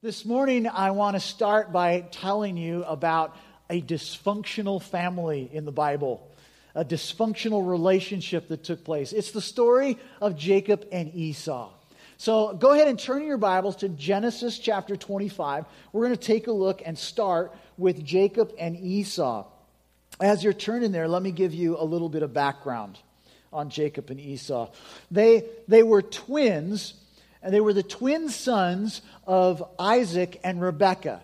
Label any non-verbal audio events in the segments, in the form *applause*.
This morning, I want to start by telling you about a dysfunctional family in the Bible, a dysfunctional relationship that took place. It's the story of Jacob and Esau. So go ahead and turn your Bibles to Genesis chapter 25. We're going to take a look and start with Jacob and Esau. As you're turning there, let me give you a little bit of background on Jacob and Esau. They, they were twins and they were the twin sons of Isaac and Rebekah.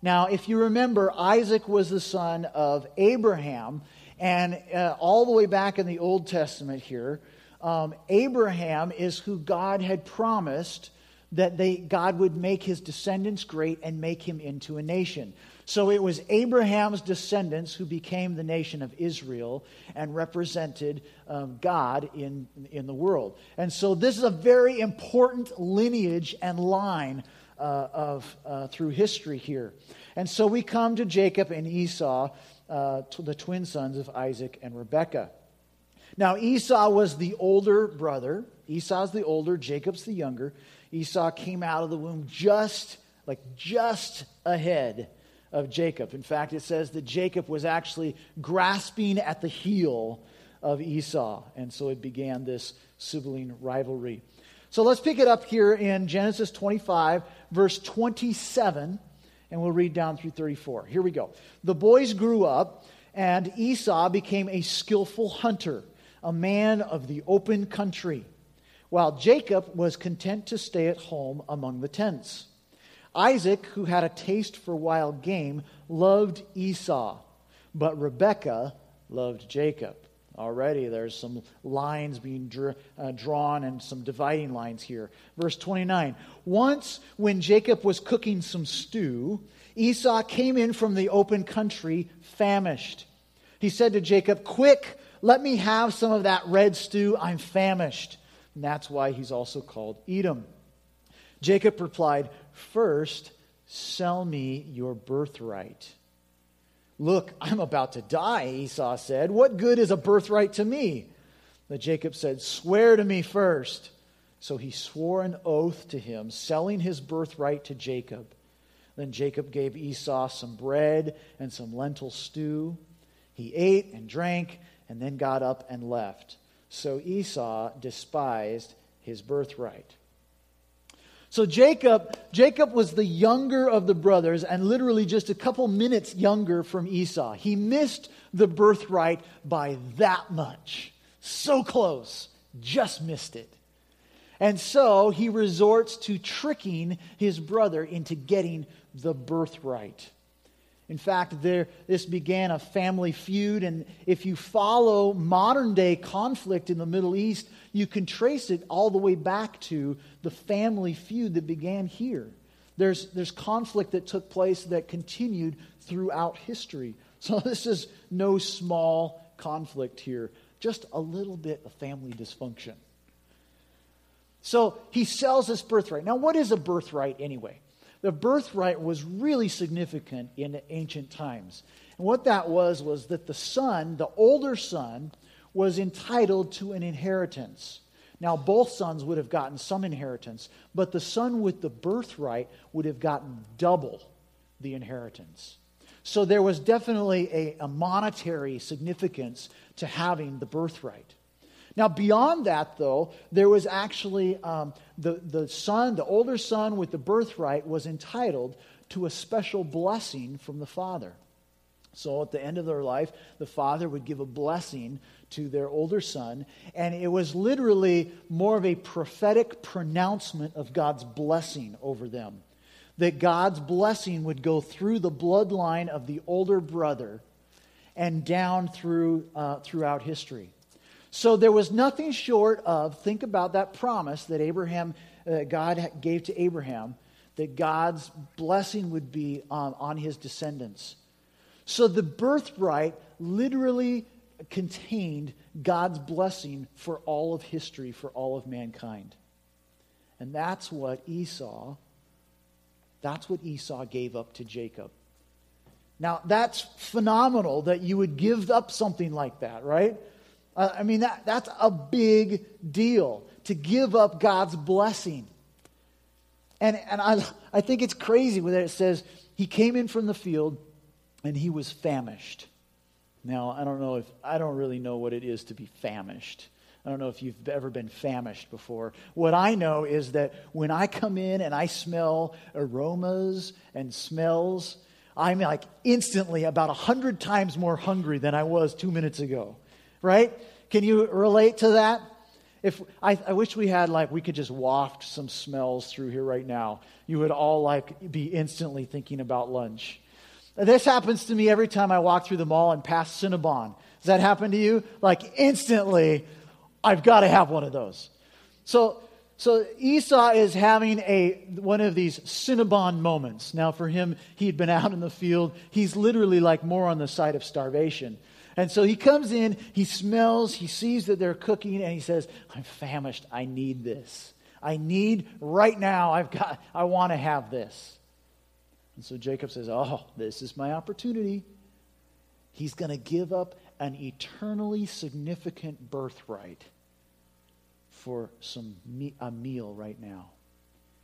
Now, if you remember, Isaac was the son of Abraham, and uh, all the way back in the Old Testament here, um, Abraham is who God had promised that they, God would make his descendants great and make him into a nation. So it was Abraham's descendants who became the nation of Israel and represented um, God in, in the world. And so this is a very important lineage and line uh, of, uh, through history here. And so we come to Jacob and Esau, uh, the twin sons of Isaac and Rebekah. Now, Esau was the older brother. Esau's the older, Jacob's the younger. Esau came out of the womb just, like, just ahead of Jacob. In fact, it says that Jacob was actually grasping at the heel of Esau. And so it began this sibling rivalry. So let's pick it up here in Genesis 25, verse 27, and we'll read down through 34. Here we go. The boys grew up, and Esau became a skillful hunter, a man of the open country, while Jacob was content to stay at home among the tents. Isaac, who had a taste for wild game, loved Esau, but Rebekah loved Jacob. Already there's some lines being dr- uh, drawn and some dividing lines here. Verse 29 Once, when Jacob was cooking some stew, Esau came in from the open country famished. He said to Jacob, Quick, let me have some of that red stew. I'm famished. And that's why he's also called Edom. Jacob replied, First, sell me your birthright. Look, I'm about to die, Esau said. What good is a birthright to me? But Jacob said, Swear to me first. So he swore an oath to him, selling his birthright to Jacob. Then Jacob gave Esau some bread and some lentil stew. He ate and drank and then got up and left. So Esau despised his birthright. So Jacob, Jacob was the younger of the brothers and literally just a couple minutes younger from Esau. He missed the birthright by that much. So close, just missed it. And so he resorts to tricking his brother into getting the birthright. In fact, there, this began a family feud, and if you follow modern day conflict in the Middle East, you can trace it all the way back to the family feud that began here. There's, there's conflict that took place that continued throughout history. *laughs* So this is no small conflict here, just a little bit of family dysfunction. So he sells his birthright. Now, what is a birthright anyway? The birthright was really significant in ancient times. And what that was was that the son, the older son, was entitled to an inheritance. Now, both sons would have gotten some inheritance, but the son with the birthright would have gotten double the inheritance. So there was definitely a, a monetary significance to having the birthright. Now, beyond that, though, there was actually um, the, the son, the older son with the birthright, was entitled to a special blessing from the father. So at the end of their life, the father would give a blessing to their older son, and it was literally more of a prophetic pronouncement of God's blessing over them. That God's blessing would go through the bloodline of the older brother and down through, uh, throughout history. So there was nothing short of, think about that promise that Abraham, uh, God gave to Abraham, that God's blessing would be on, on his descendants. So the birthright literally contained God's blessing for all of history, for all of mankind. And that's what Esau, that's what Esau gave up to Jacob. Now, that's phenomenal that you would give up something like that, right? Uh, I mean, that, that's a big deal to give up God's blessing. And, and I, I think it's crazy when it says, he came in from the field and he was famished. Now, I don't know if, I don't really know what it is to be famished. I don't know if you've ever been famished before. What I know is that when I come in and I smell aromas and smells, I'm like instantly about a hundred times more hungry than I was two minutes ago. Right? Can you relate to that? If I, I wish we had like we could just waft some smells through here right now. You would all like be instantly thinking about lunch. This happens to me every time I walk through the mall and pass Cinnabon. Does that happen to you? Like instantly, I've got to have one of those. So, so Esau is having a one of these Cinnabon moments. Now, for him, he'd been out in the field. He's literally like more on the side of starvation. And so he comes in, he smells, he sees that they're cooking, and he says, I'm famished. I need this. I need right now, I've got, I want to have this. And so Jacob says, Oh, this is my opportunity. He's going to give up an eternally significant birthright for some a meal right now.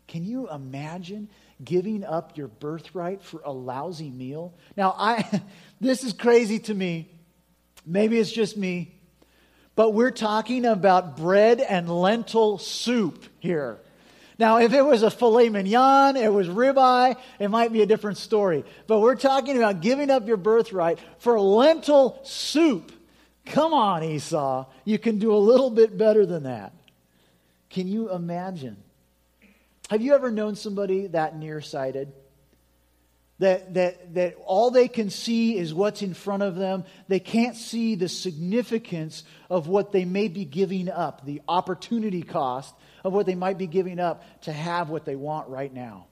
Can you imagine giving up your birthright for a lousy meal? Now, I *laughs* this is crazy to me. Maybe it's just me. But we're talking about bread and lentil soup here. Now, if it was a filet mignon, it was ribeye, it might be a different story. But we're talking about giving up your birthright for lentil soup. Come on, Esau. You can do a little bit better than that. Can you imagine? Have you ever known somebody that nearsighted? That, that, that all they can see is what's in front of them. They can't see the significance of what they may be giving up, the opportunity cost of what they might be giving up to have what they want right now.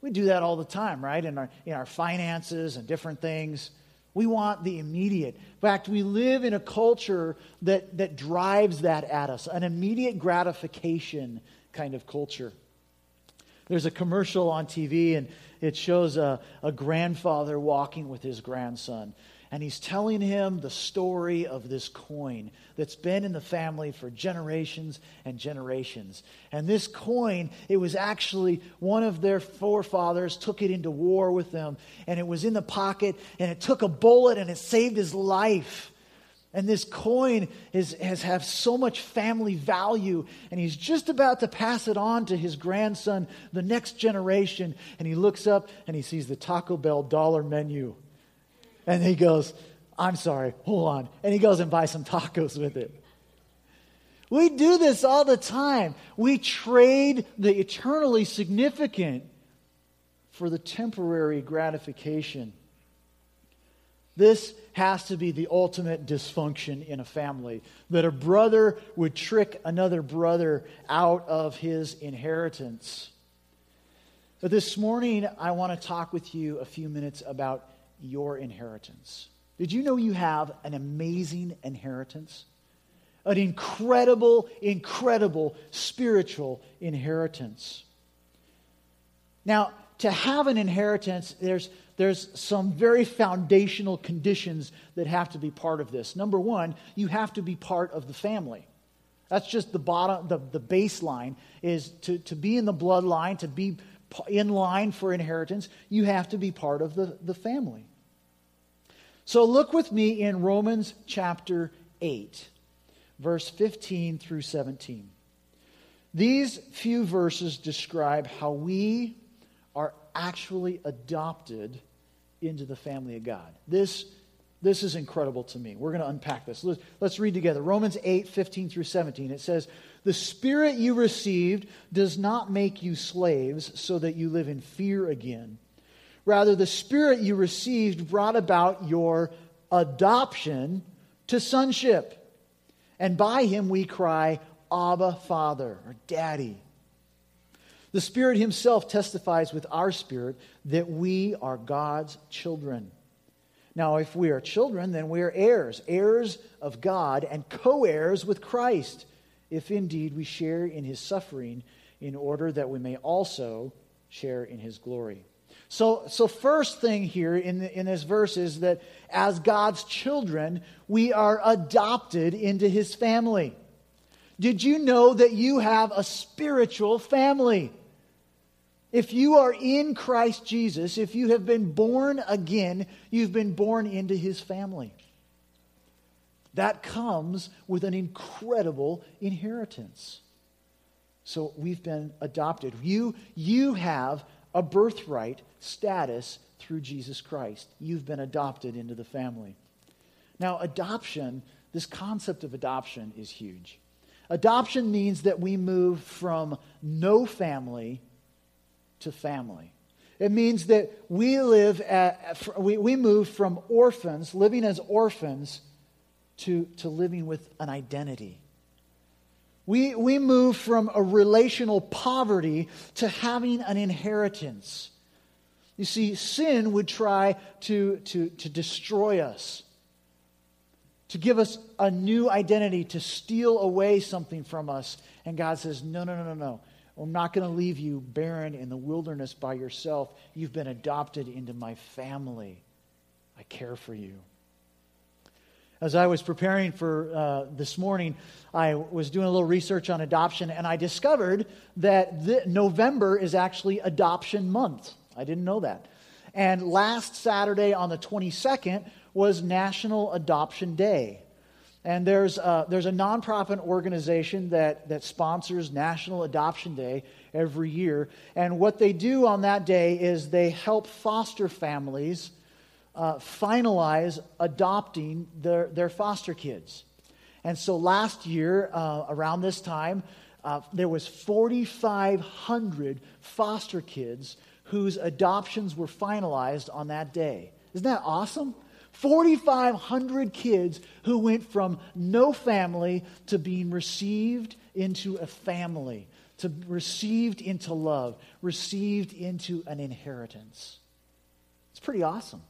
We do that all the time, right? In our, in our finances and different things. We want the immediate. In fact, we live in a culture that, that drives that at us an immediate gratification kind of culture. There's a commercial on TV, and it shows a, a grandfather walking with his grandson and he's telling him the story of this coin that's been in the family for generations and generations. And this coin, it was actually one of their forefathers took it into war with them, and it was in the pocket, and it took a bullet, and it saved his life. And this coin is, has have so much family value, and he's just about to pass it on to his grandson, the next generation. And he looks up and he sees the Taco Bell dollar menu. And he goes, I'm sorry, hold on. And he goes and buys some tacos with it. We do this all the time. We trade the eternally significant for the temporary gratification. This has to be the ultimate dysfunction in a family that a brother would trick another brother out of his inheritance. But this morning, I want to talk with you a few minutes about your inheritance. Did you know you have an amazing inheritance? An incredible, incredible spiritual inheritance. Now, to have an inheritance, there's, there's some very foundational conditions that have to be part of this. Number one, you have to be part of the family. That's just the bottom, the, the baseline is to, to be in the bloodline, to be in line for inheritance, you have to be part of the, the family. So look with me in Romans chapter 8, verse 15 through 17. These few verses describe how we are actually adopted into the family of God. This, this is incredible to me. We're going to unpack this. Let's, let's read together. Romans 8, 15 through 17. It says, The Spirit you received does not make you slaves so that you live in fear again. Rather, the Spirit you received brought about your adoption to sonship. And by him we cry, Abba, Father, or Daddy. The Spirit Himself testifies with our spirit that we are God's children. Now, if we are children, then we are heirs, heirs of God, and co heirs with Christ, if indeed we share in His suffering, in order that we may also share in His glory. So, so first thing here in, the, in this verse is that as God's children, we are adopted into his family. Did you know that you have a spiritual family? If you are in Christ Jesus, if you have been born again, you've been born into his family. That comes with an incredible inheritance. So we've been adopted. You, you have a birthright status through Jesus Christ. You've been adopted into the family. Now, adoption, this concept of adoption is huge. Adoption means that we move from no family to family. It means that we live at, we, we move from orphans, living as orphans, to, to living with an identity. We, we move from a relational poverty to having an inheritance. You see, sin would try to, to, to destroy us, to give us a new identity, to steal away something from us. And God says, No, no, no, no, no. I'm not going to leave you barren in the wilderness by yourself. You've been adopted into my family. I care for you. As I was preparing for uh, this morning, I was doing a little research on adoption, and I discovered that November is actually adoption month. I didn't know that. And last Saturday on the 22nd was National Adoption Day. And there's a, there's a nonprofit organization that, that sponsors National Adoption Day every year. And what they do on that day is they help foster families uh, finalize adopting their, their foster kids. And so last year, uh, around this time, uh, there was 4,500 foster kids whose adoptions were finalized on that day. Isn't that awesome? 4,500 kids who went from no family to being received into a family, to received into love, received into an inheritance. It's pretty awesome.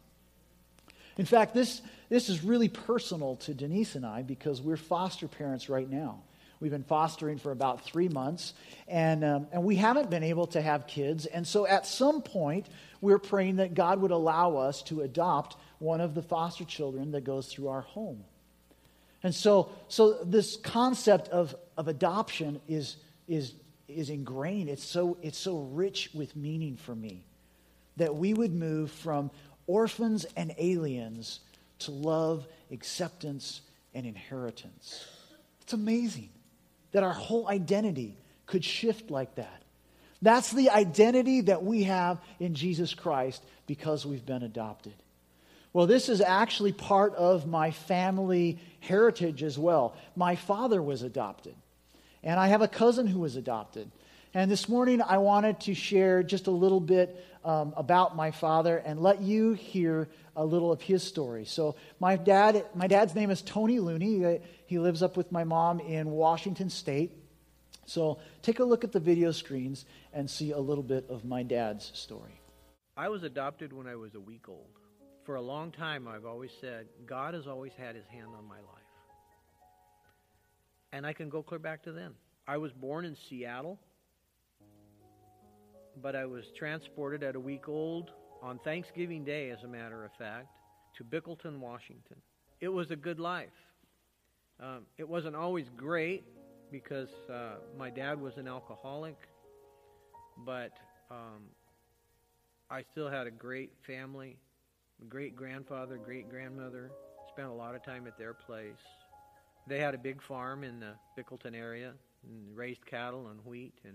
In fact, this, this is really personal to Denise and I because we're foster parents right now. We've been fostering for about three months, and, um, and we haven't been able to have kids. And so at some point, we're praying that God would allow us to adopt one of the foster children that goes through our home. And so, so this concept of, of adoption is, is, is ingrained. It's so, it's so rich with meaning for me that we would move from orphans and aliens to love, acceptance, and inheritance. It's amazing that our whole identity could shift like that. That's the identity that we have in Jesus Christ because we've been adopted. Well, this is actually part of my family heritage as well. My father was adopted, and I have a cousin who was adopted. And this morning, I wanted to share just a little bit um, about my father and let you hear a little of his story. So, my dad, my dad's name is Tony Looney. He lives up with my mom in Washington State. So, take a look at the video screens and see a little bit of my dad's story. I was adopted when I was a week old for a long time, I've always said, God has always had his hand on my life. And I can go clear back to then. I was born in Seattle, but I was transported at a week old on Thanksgiving Day, as a matter of fact, to Bickleton, Washington. It was a good life. Um, it wasn't always great because uh, my dad was an alcoholic, but um, I still had a great family great grandfather, great grandmother. Spent a lot of time at their place. They had a big farm in the Bickleton area and raised cattle and wheat and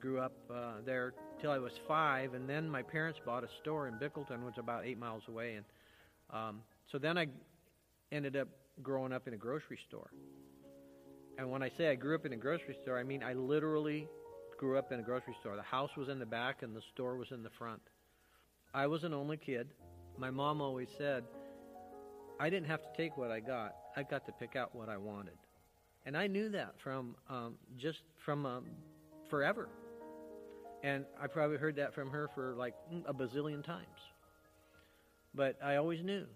grew up uh, there till I was five. And then my parents bought a store in Bickleton, which was about eight miles away. And um, so then I ended up growing up in a grocery store. And when I say I grew up in a grocery store, I mean I literally grew up in a grocery store. The house was in the back and the store was in the front. I was an only kid my mom always said, I didn't have to take what I got. I got to pick out what I wanted. And I knew that from um, just from um, forever. And I probably heard that from her for like a bazillion times. But I always knew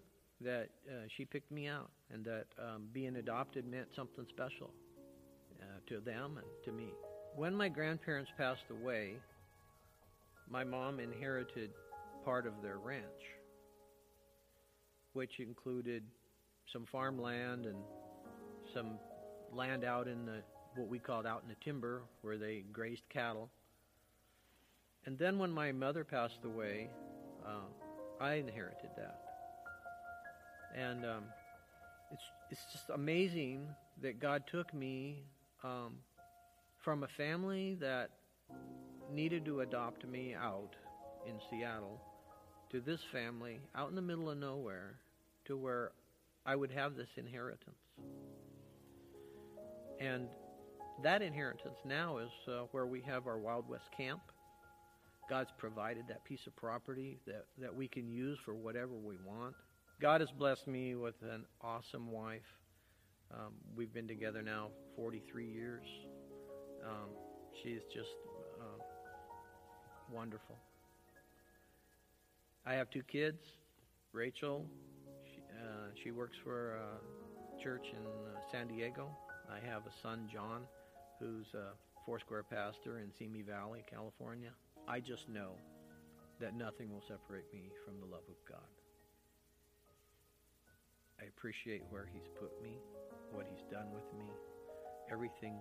that uh, she picked me out and that um, being adopted meant something special uh, to them and to me. When my grandparents passed away, my mom inherited part of their ranch which included some farmland and some land out in the what we called out in the timber where they grazed cattle. And then when my mother passed away, uh, I inherited that. And um, it's, it's just amazing that God took me um, from a family that needed to adopt me out in Seattle to this family out in the middle of nowhere to where I would have this inheritance. And that inheritance now is uh, where we have our Wild West camp. God's provided that piece of property that, that we can use for whatever we want. God has blessed me with an awesome wife. Um, we've been together now 43 years. Um, she's just uh, wonderful. I have two kids. Rachel, she, uh, she works for a church in uh, San Diego. I have a son, Jon, who's a Foursquare pastor in Simi Valley, California. I just know that nothing will separate me from the love of God. I appreciate where He's put me, what He's done with me, everything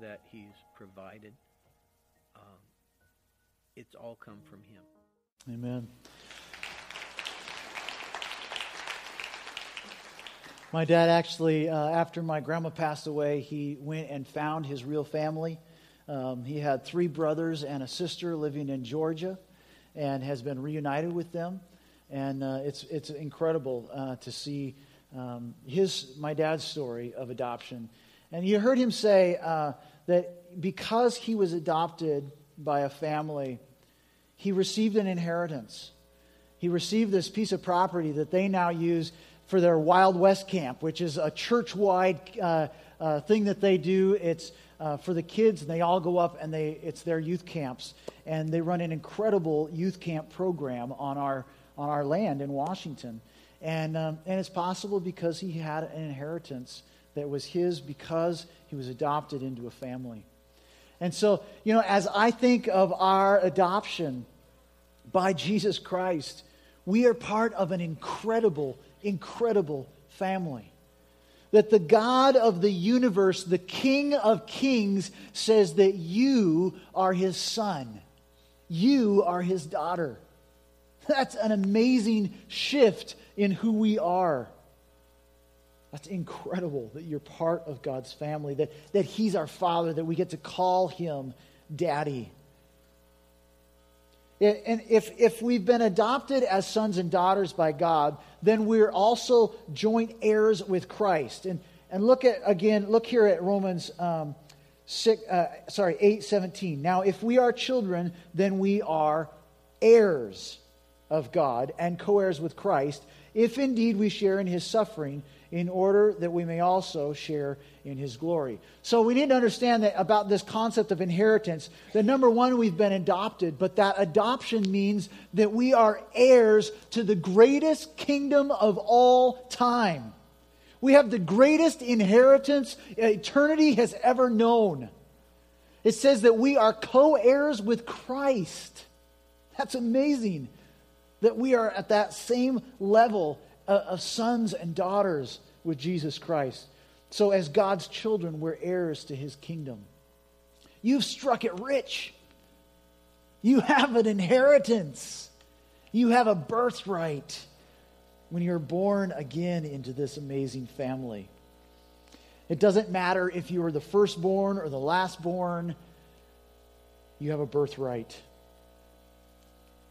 that He's provided. Um, it's all come from Him. Amen. My dad actually, uh, after my grandma passed away, he went and found his real family. Um, he had three brothers and a sister living in Georgia and has been reunited with them. And uh, it's, it's incredible uh, to see um, his, my dad's story of adoption. And you heard him say uh, that because he was adopted by a family, he received an inheritance. He received this piece of property that they now use for their Wild West camp, which is a church wide uh, uh, thing that they do. It's uh, for the kids, and they all go up and they, it's their youth camps. And they run an incredible youth camp program on our, on our land in Washington. And, um, and it's possible because he had an inheritance that was his because he was adopted into a family. And so, you know, as I think of our adoption by Jesus Christ, we are part of an incredible, incredible family. That the God of the universe, the King of kings, says that you are his son. You are his daughter. That's an amazing shift in who we are. That's incredible that you're part of God's family, that, that He's our Father, that we get to call Him Daddy. And if, if we've been adopted as sons and daughters by God, then we're also joint heirs with Christ. And, and look at, again, look here at Romans um, 6, uh, sorry, 8 17. Now, if we are children, then we are heirs of God and co heirs with Christ, if indeed we share in his suffering in order that we may also share in his glory. So we need to understand that about this concept of inheritance. That number one, we've been adopted, but that adoption means that we are heirs to the greatest kingdom of all time. We have the greatest inheritance eternity has ever known. It says that we are co heirs with Christ. That's amazing that we are at that same level of sons and daughters with Jesus Christ. So, as God's children, we're heirs to his kingdom. You've struck it rich. You have an inheritance. You have a birthright when you're born again into this amazing family. It doesn't matter if you are the firstborn or the lastborn, you have a birthright.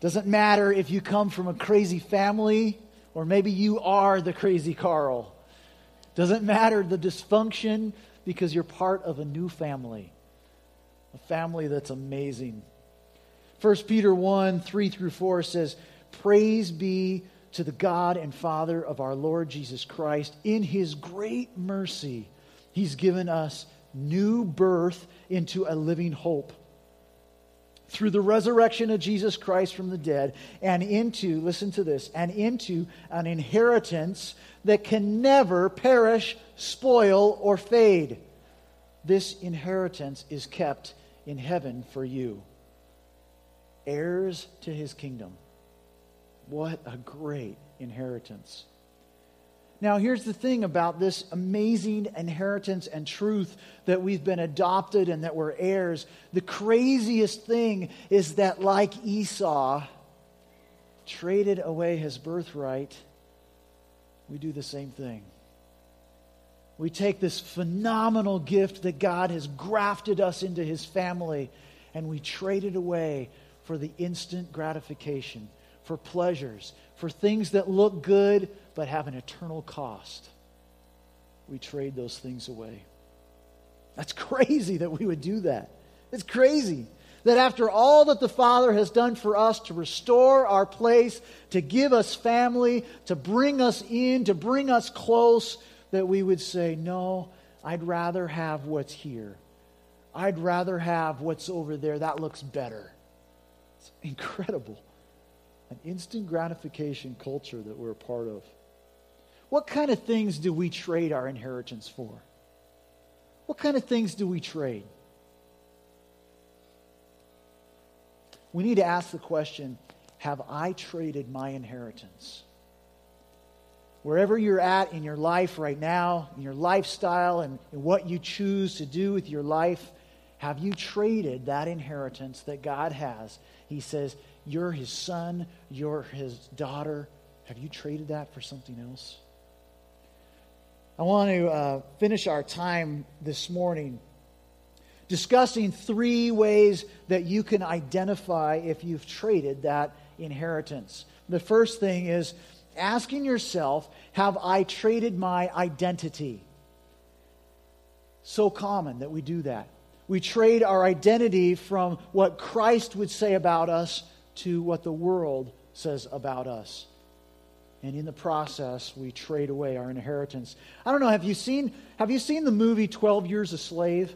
Doesn't matter if you come from a crazy family or maybe you are the crazy Carl. Doesn't matter the dysfunction because you're part of a new family, a family that's amazing. 1 Peter 1 3 through 4 says, Praise be to the God and Father of our Lord Jesus Christ. In his great mercy, he's given us new birth into a living hope through the resurrection of Jesus Christ from the dead and into, listen to this, and into an inheritance that can never perish, spoil, or fade. This inheritance is kept in heaven for you. Heirs to his kingdom. What a great inheritance. Now, here's the thing about this amazing inheritance and truth that we've been adopted and that we're heirs. The craziest thing is that, like Esau traded away his birthright, we do the same thing. We take this phenomenal gift that God has grafted us into his family and we trade it away for the instant gratification, for pleasures, for things that look good but have an eternal cost. We trade those things away. That's *laughs* crazy that we would do that. It's crazy that after all that the Father has done for us to restore our place, to give us family, to bring us in, to bring us close, that we would say, No, I'd rather have what's here. I'd rather have what's over there. That looks better. It's incredible. An instant gratification culture that we're a part of. What kind of things do we trade our inheritance for? What kind of things do we trade? We need to ask the question Have I traded my inheritance? Wherever you're at in your life right now, in your lifestyle, and in what you choose to do with your life, have you traded that inheritance that God has? He says, You're his son, you're his daughter. Have you traded that for something else? I want to uh, finish our time this morning discussing three ways that you can identify if you've traded that inheritance. The first thing is asking yourself, Have I traded my identity? So common that we do that. We trade our identity from what Christ would say about us to what the world says about us. And in the process, we trade away our inheritance. I don't know, have you seen, have you seen the movie 12 Years a Slave?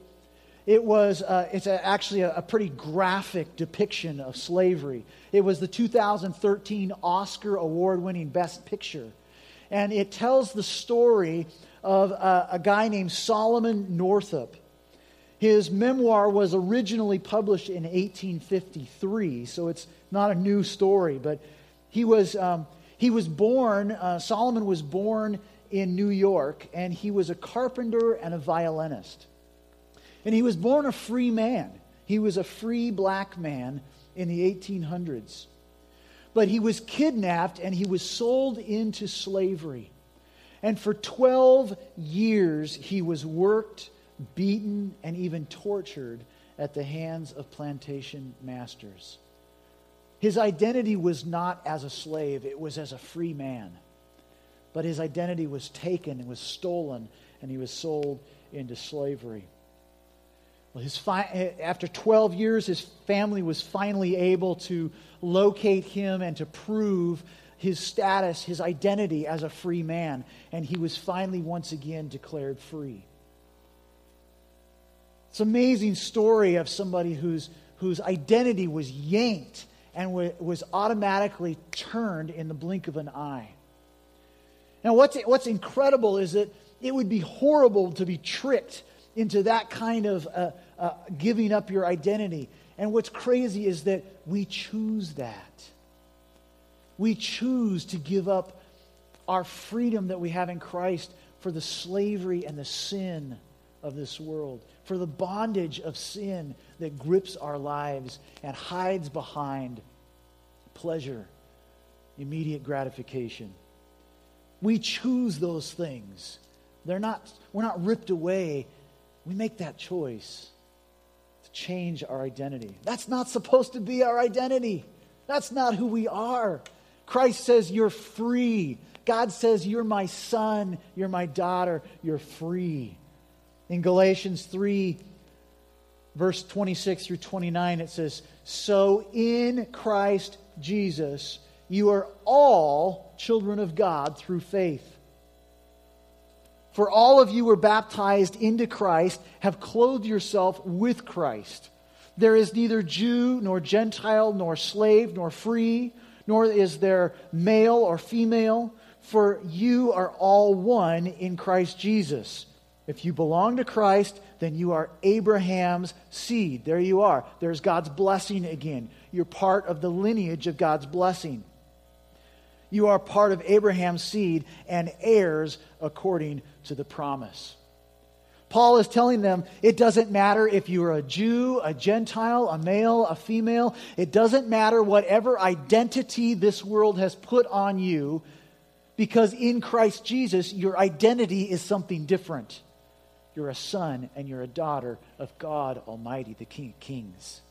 It was, uh, it's a, actually a, a pretty graphic depiction of slavery. It was the 2013 Oscar award winning Best Picture. And it tells the story of a, a guy named Solomon Northup his memoir was originally published in 1853, so it's not a new story, but he was, um, he was born, uh, Solomon was born in New York, and he was a carpenter and a violinist. And he was born a free man. He was a free black man in the 1800s. But he was kidnapped and he was sold into slavery. And for 12 years, he was worked beaten, and even tortured at the hands of plantation masters. His identity was not as a slave, it was as a free man. But his identity was taken and was stolen, and he was sold into slavery. Well, his fi- after 12 years, his family was finally able to locate him and to prove his status, his identity as a free man, and he was finally once again declared free. It's an amazing story of somebody whose, whose identity was yanked and was automatically turned in the blink of an eye. Now, what's, what's incredible is that it would be horrible to be tricked into that kind of uh, uh, giving up your identity. And what's crazy is that we choose that. We choose to give up our freedom that we have in Christ for the slavery and the sin of this world for the bondage of sin that grips our lives and hides behind pleasure, immediate gratification. We choose those things. They're not, we're not ripped away. We make that choice to change our identity. That's not supposed to be our identity. That's not who we are. Christ says, You're free. God says, You're my son. You're my daughter. You're free. In Galatians 3, verse 26 through 29, it says, So in Christ Jesus, you are all children of God through faith. For all of you were baptized into Christ, have clothed yourself with Christ. There is neither Jew nor Gentile, nor slave nor free, nor is there male or female, for you are all one in Christ Jesus. If you belong to Christ, then you are Abraham's seed. There you are. There's God's blessing again. You're part of the lineage of God's blessing. You are part of Abraham's seed and heirs according to the promise. Paul is telling them it doesn't matter if you're a Jew, a Gentile, a male, a female. It doesn't matter whatever identity this world has put on you, because in Christ Jesus, your identity is something different. You're a son and you're a daughter of God Almighty, the King of Kings.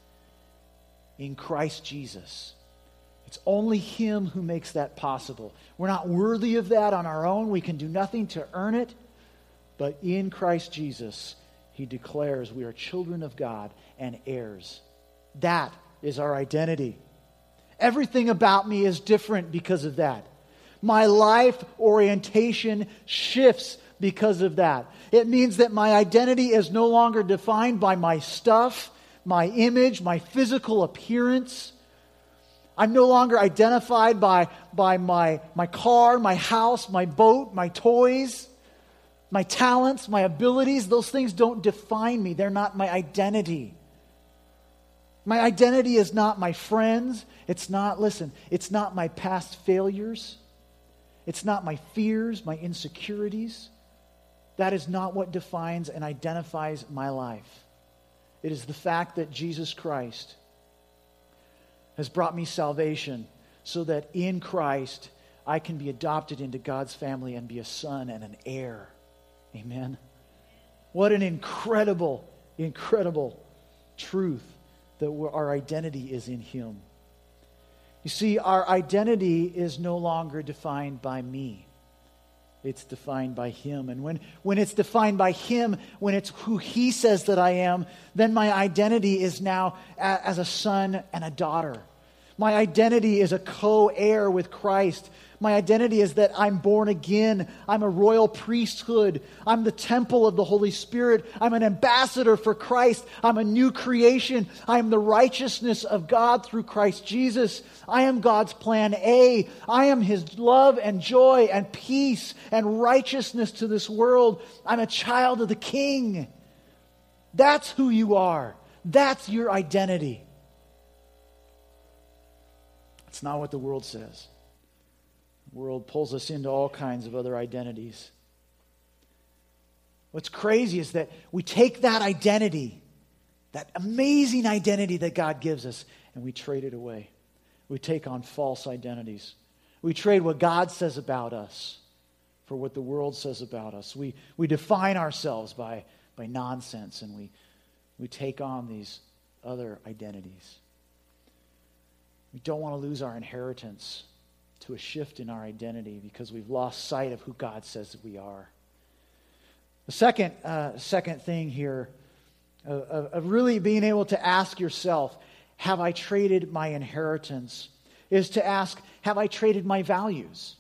In Christ Jesus. It's only Him who makes that possible. We're not worthy of that on our own. We can do nothing to earn it. But in Christ Jesus, He declares we are children of God and heirs. That is our identity. Everything about me is different because of that. My life orientation shifts because of that. It means that my identity is no longer defined by my stuff, my image, my physical appearance. I'm no longer identified by, by my, my car, my house, my boat, my toys, my talents, my abilities. Those things don't define me, they're not my identity. My identity is not my friends. It's not, listen, it's not my past failures. It's not my fears, my insecurities. That is not what defines and identifies my life. It is the fact that Jesus Christ has brought me salvation so that in Christ I can be adopted into God's family and be a son and an heir. Amen. What an incredible, incredible truth that our identity is in Him. You see, our identity is no longer defined by me. It's defined by Him. And when, when it's defined by Him, when it's who He says that I am, then my identity is now as a son and a daughter. My identity is a co heir with Christ. My identity is that I'm born again. I'm a royal priesthood. I'm the temple of the Holy Spirit. I'm an ambassador for Christ. I'm a new creation. I am the righteousness of God through Christ Jesus. I am God's plan A. I am His love and joy and peace and righteousness to this world. I'm a child of the King. That's who you are. That's your identity. It's not what the world says The world pulls us into all kinds of other identities. What's crazy is that we take that identity, that amazing identity that God gives us, and we trade it away. We take on false identities. We trade what God says about us for what the world says about us. We, we define ourselves by, by nonsense and we, we take on these other identities. We don't want to lose our inheritance to a shift in our identity because we've lost sight of who God says that we are. The second, uh, second thing here uh, of really being able to ask yourself, have I traded my inheritance? Is to ask, have I traded my values?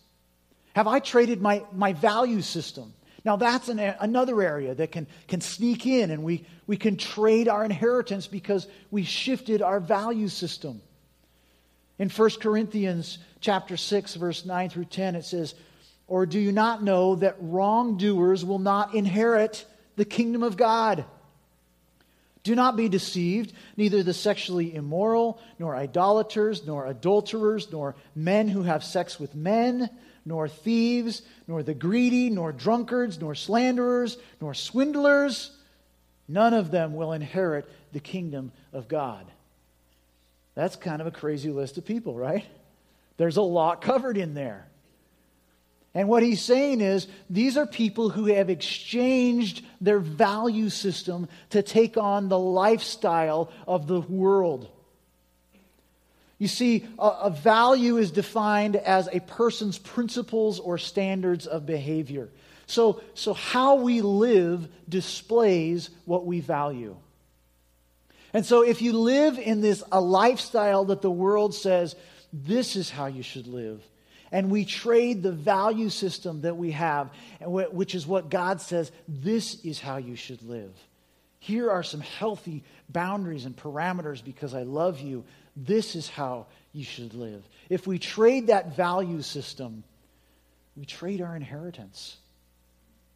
Have I traded my, my value system? Now, that's an, another area that can, can sneak in, and we, we can trade our inheritance because we shifted our value system. In 1 Corinthians chapter 6 verse 9 through 10 it says, "Or do you not know that wrongdoers will not inherit the kingdom of God?" Do not be deceived. Neither the sexually immoral, nor idolaters, nor adulterers, nor men who have sex with men, nor thieves, nor the greedy, nor drunkards, nor slanderers, nor swindlers, none of them will inherit the kingdom of God. That's kind of a crazy list of people, right? There's a lot covered in there. And what he's saying is these are people who have exchanged their value system to take on the lifestyle of the world. You see, a, a, value is defined as a person's principles or standards of behavior. So, so how we live displays what we value. And so if you live in this a lifestyle that the world says this is how you should live, and we trade the value system that we have, which is what God says this is how you should live. Here are some healthy boundaries and parameters because I love you. This is how you should live. If we trade that value system, we trade our inheritance.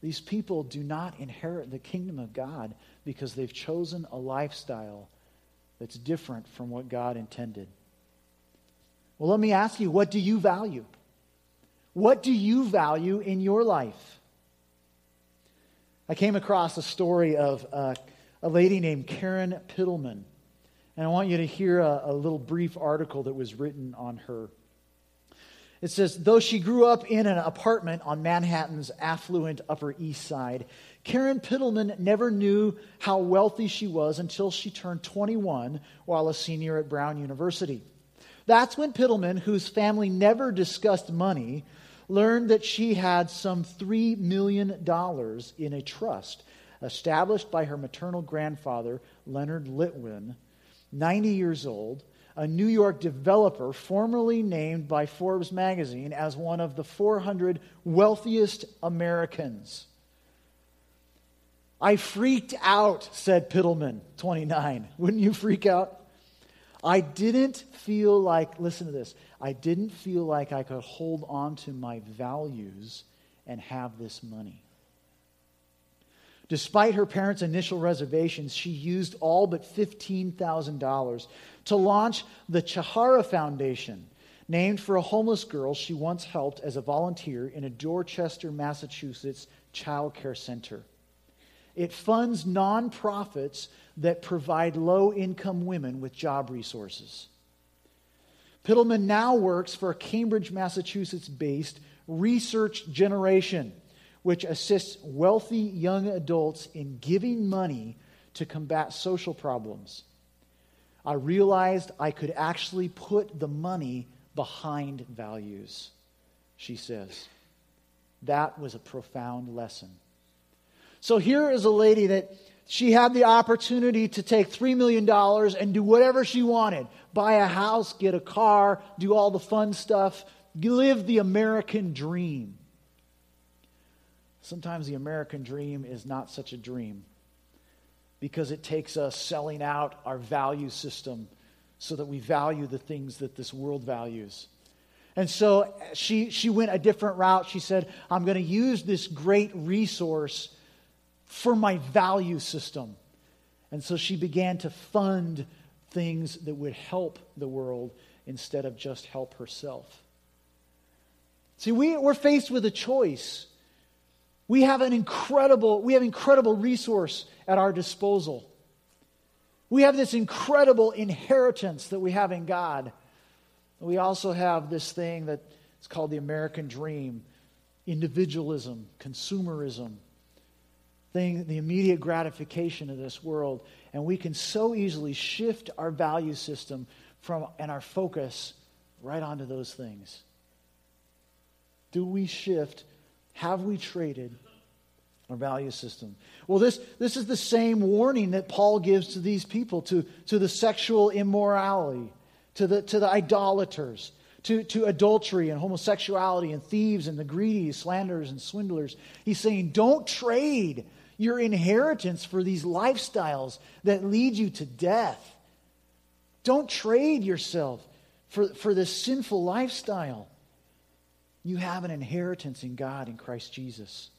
These people do not inherit the kingdom of God because they've chosen a lifestyle that's different from what God intended. Well, let me ask you, what do you value? What do you value in your life? I came across a story of uh, a lady named Karen Piddleman. And I want you to hear a, a little brief article that was written on her. It says, though she grew up in an apartment on Manhattan's affluent Upper East Side, Karen Pittelman never knew how wealthy she was until she turned 21 while a senior at Brown University. That's when Pittelman, whose family never discussed money, learned that she had some $3 million in a trust established by her maternal grandfather, Leonard Litwin, 90 years old, a New York developer formerly named by Forbes magazine as one of the 400 wealthiest Americans. I freaked out, said Pittelman, 29. *laughs* Wouldn't you freak out? I didn't feel like, listen to this, I didn't feel like I could hold on to my values and have this money. Despite her parents' initial reservations, she used all but $15,000 to launch the Chahara Foundation, named for a homeless girl she once helped as a volunteer in a Dorchester, Massachusetts child care center. It funds nonprofits that provide low income women with job resources. Pittelman now works for a Cambridge, Massachusetts based Resource Generation which assists wealthy young adults in giving money to combat social problems. I realized I could actually put the money behind values, she says. That was a profound lesson. So here is a lady that she had the opportunity to take $3 million and do whatever she wanted buy a house, get a car, do all the fun stuff, live the American dream. Sometimes the American dream is not such a dream because it takes us selling out our value system so that we value the things that this world values. And so she, she went a different route. She said, I'm going to use this great resource for my value system. And so she began to fund things that would help the world instead of just help herself. See, we, we're faced with a choice. We have an incredible, we have incredible resource at our disposal. We have this incredible inheritance that we have in God. We also have this thing that is called the American dream, individualism, consumerism, thing, the immediate gratification of this world. And we can so easily shift our value system from and our focus right onto those things. Do we shift have we traded our value system? Well, this, this is the same warning that Paul gives to these people, to, to the sexual immorality, to the, to the idolaters, to, to adultery and homosexuality and thieves and the greedy, slanderers and swindlers. He's saying, don't trade your inheritance for these lifestyles that lead you to death. Don't trade yourself for, for this sinful lifestyle. You have an inheritance in God in Christ Jesus.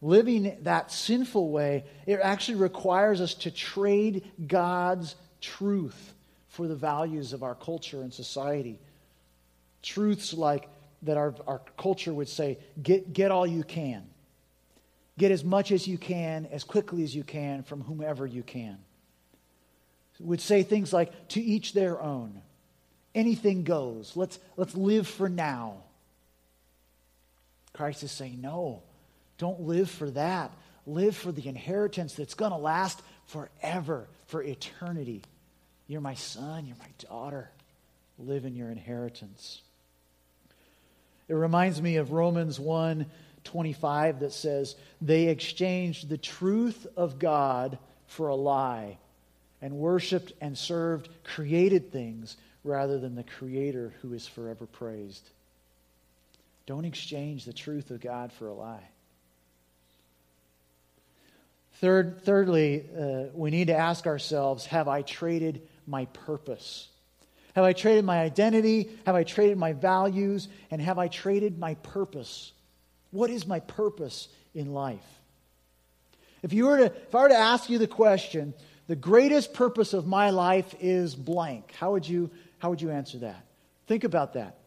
Living that sinful way, it actually requires us to trade God's truth for the values of our culture and society. Truths like that our, our culture would say get, get all you can, get as much as you can, as quickly as you can, from whomever you can. Would say things like to each their own anything goes. Let's, let's live for now. Christ is saying, no, don't live for that. Live for the inheritance that's going to last forever, for eternity. You're my son, you're my daughter. Live in your inheritance. It reminds me of Romans 1 25 that says, They exchanged the truth of God for a lie and worshiped and served created things rather than the Creator who is forever praised. Don't exchange the truth of God for a lie. Third, thirdly, uh, we need to ask ourselves Have I traded my purpose? Have I traded my identity? Have I traded my values? And have I traded my purpose? What is my purpose in life? If, you were to, if I were to ask you the question, the greatest purpose of my life is blank, how would you how would you answer that? Think about that.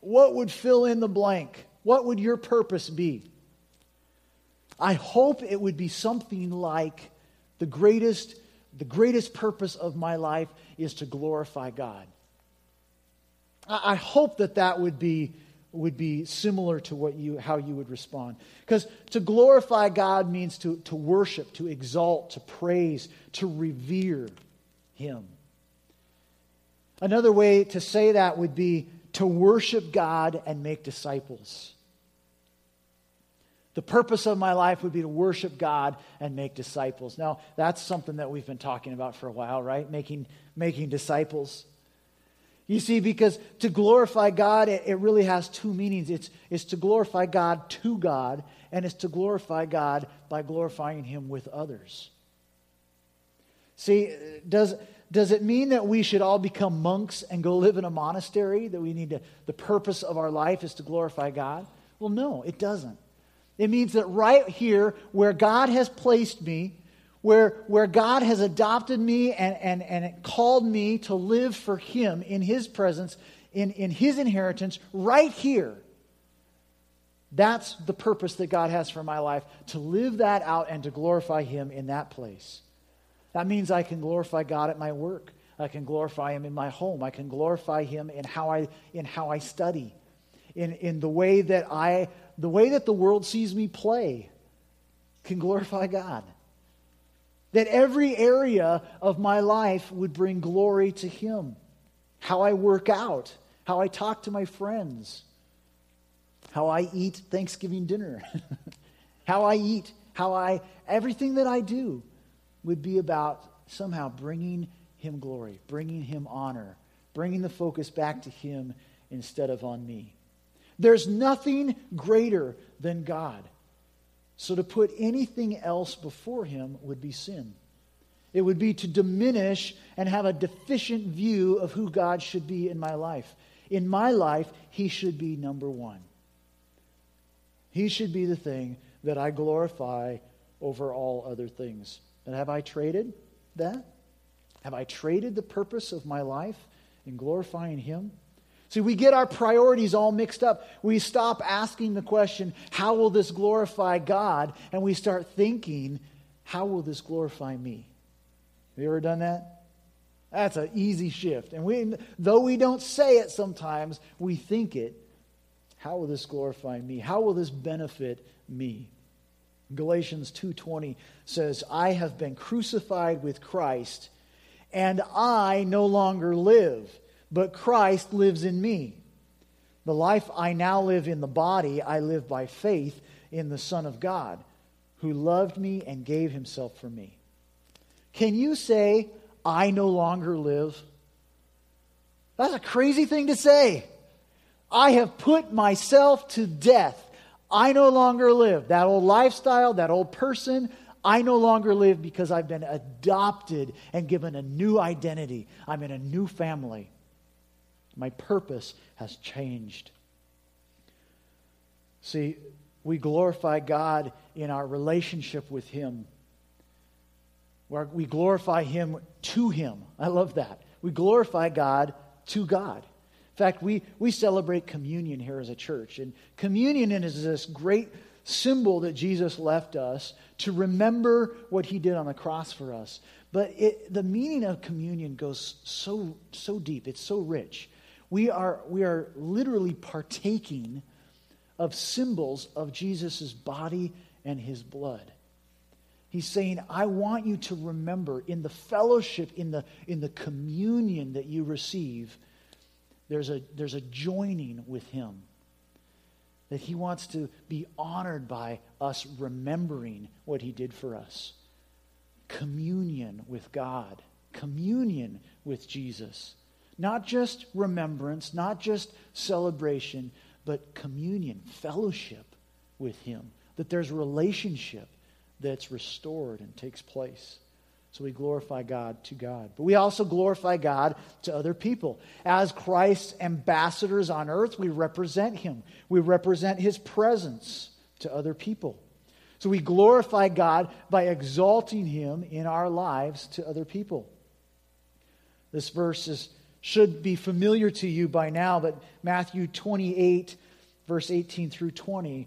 what would fill in the blank? What would your purpose be? I hope it would be something like the greatest, the greatest purpose of my life is to glorify God. I hope that that would be, would be similar to what you, how you would respond. Because to glorify God means to, to worship, to exalt, to praise, to revere Him. Another way to say that would be to worship God and make disciples. The purpose of my life would be to worship God and make disciples. Now, that's something that we've been talking about for a while, right? Making, making disciples. You see, because to glorify God, it, it really has two meanings. It's, it's to glorify God to God, and it's to glorify God by glorifying Him with others. See, does, does it mean that we should all become monks and go live in a monastery? That we need to, the purpose of our life is to glorify God? Well, no, it doesn't. It means that right here, where God has placed me, where, where God has adopted me and, and, and called me to live for Him in His presence, in, in His inheritance, right here, that's the purpose that God has for my life to live that out and to glorify Him in that place. That means I can glorify God at my work. I can glorify Him in my home. I can glorify Him in how I, in how I study, in, in the way that I the way that the world sees me play can glorify God. That every area of my life would bring glory to Him. How I work out, how I talk to my friends, how I eat Thanksgiving dinner, *laughs* how I eat, how I, everything that I do would be about somehow bringing Him glory, bringing Him honor, bringing the focus back to Him instead of on me. There's nothing greater than God. So to put anything else before him would be sin. It would be to diminish and have a deficient view of who God should be in my life. In my life, he should be number one. He should be the thing that I glorify over all other things. And have I traded that? Have I traded the purpose of my life in glorifying him? See, we get our priorities all mixed up. We stop asking the question, how will this glorify God? And we start thinking, how will this glorify me? Have you ever done that? That's an easy shift. And we, though we don't say it sometimes, we think it. How will this glorify me? How will this benefit me? Galatians 2:20 says, "I have been crucified with Christ, and I no longer live." but Christ lives in me. The life I now live in the body, I live by faith in the Son of God, who loved me and gave himself for me. Can you say, I no longer live? That's a crazy thing to say. I have put myself to death. I no longer live. That old lifestyle, that old person, I no longer live because I've been adopted and given a new identity. I'm in a new family. My purpose has changed. See, we glorify God in our relationship with Him. We glorify Him to Him. I love that. We glorify God to God. In fact, we, we celebrate communion here as a church. And communion is this great symbol that Jesus left us to remember what he did on the cross for us. But it, the meaning of communion goes so, so deep, it's so rich we are, we are literally partaking of symbols of Jesus' body and his blood. He's saying, I want you to remember in the fellowship, in the, in the communion that you receive, there's a, there's a joining with him. That he wants to be honored by us remembering what he did for us. Communion with God, communion with Jesus. Not just remembrance, not just celebration, but communion, fellowship with Him. That there's relationship that's restored and takes place. So we glorify God to God. But we also glorify God to other people. As Christ's ambassadors on earth, we represent Him, we represent His presence to other people. So we glorify God by exalting Him in our lives to other people. This verse is should be familiar to you by now, but Matthew 28, verse 18 through 20,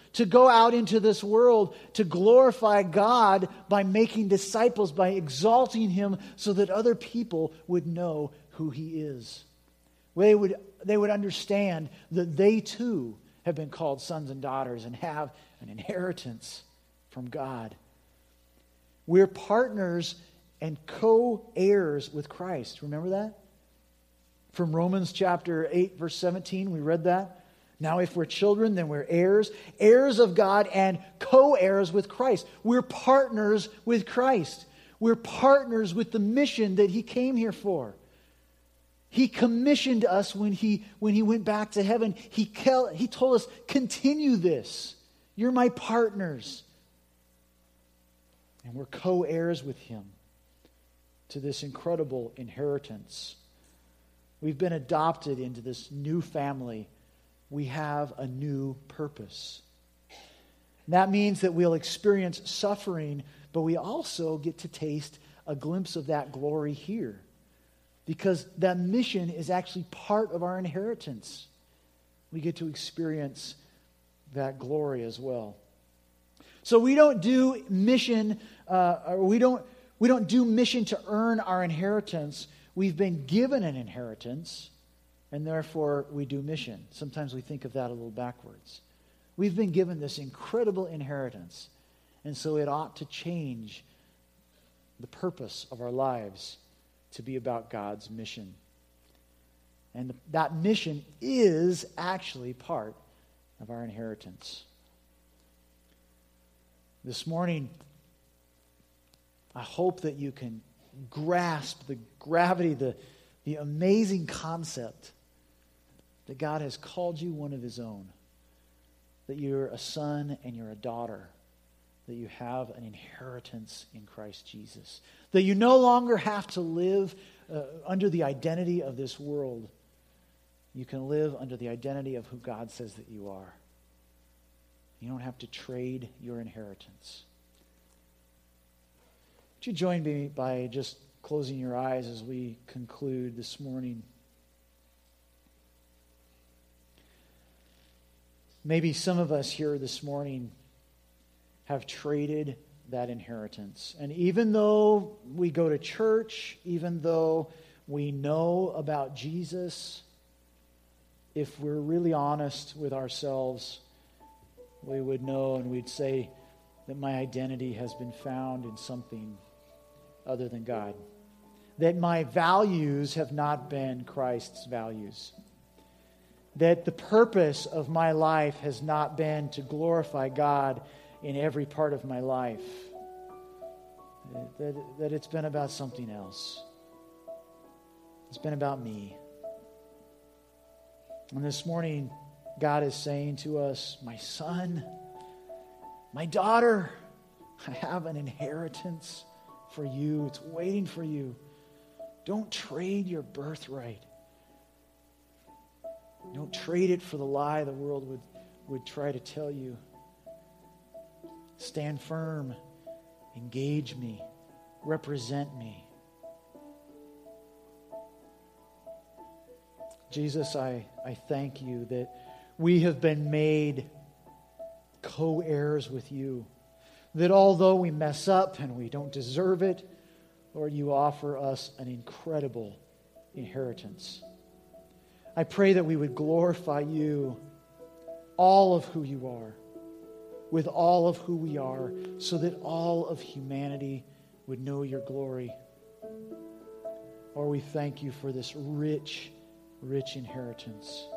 to go out into this world to glorify God by making disciples, by exalting Him so that other people would know who He is. They would, they would understand that they too have been called sons and daughters and have an inheritance from God. We're partners and co heirs with Christ. Remember that? from Romans chapter 8, verse 17. We read that. Now, if we're children, then we're heirs, heirs of God and co heirs with Christ. We're partners with Christ. We're partners with the mission that He came here for. He commissioned us when He, when he went back to heaven. He, he told us, continue this. You're my partners. And we're co heirs with Him to this incredible inheritance. We've been adopted into this new family. We have a new purpose. And that means that we'll experience suffering, but we also get to taste a glimpse of that glory here. Because that mission is actually part of our inheritance. We get to experience that glory as well. So we don't do mission, uh, we don't, we don't do mission to earn our inheritance. We've been given an inheritance, and therefore we do mission. Sometimes we think of that a little backwards. We've been given this incredible inheritance, and so it ought to change the purpose of our lives to be about God's mission. And that mission is actually part of our inheritance. This morning, I hope that you can grasp the gravity, the, the amazing concept that God has called you one of his own, that you're a son and you're a daughter, that you have an inheritance in Christ Jesus, that you no longer have to live uh, under the identity of this world. You can live under the identity of who God says that you are. You don't have to trade your inheritance. Would you join me by just closing your eyes as we conclude this morning? Maybe some of us here this morning have traded that inheritance. And even though we go to church, even though we know about Jesus, if we're really honest with ourselves, we would know and we'd say that my identity has been found in something other than God. That my values have not been Christ's values. That the purpose of my life has not been to glorify God in every part of my life. That, that it's been about something else. It's been about me. And this morning, God is saying to us, My son, my daughter, I have an inheritance for you, it's waiting for you. Don't trade your birthright. Don't trade it for the lie the world would, would try to tell you. Stand firm. Engage me. Represent me. Jesus, I, I thank you that we have been made co heirs with you that although we mess up and we don't deserve it, Lord, you offer us an incredible inheritance. I pray that we would glorify you, all of who you are, with all of who we are, so that all of humanity would know your glory. Lord, we thank you for this rich, rich inheritance.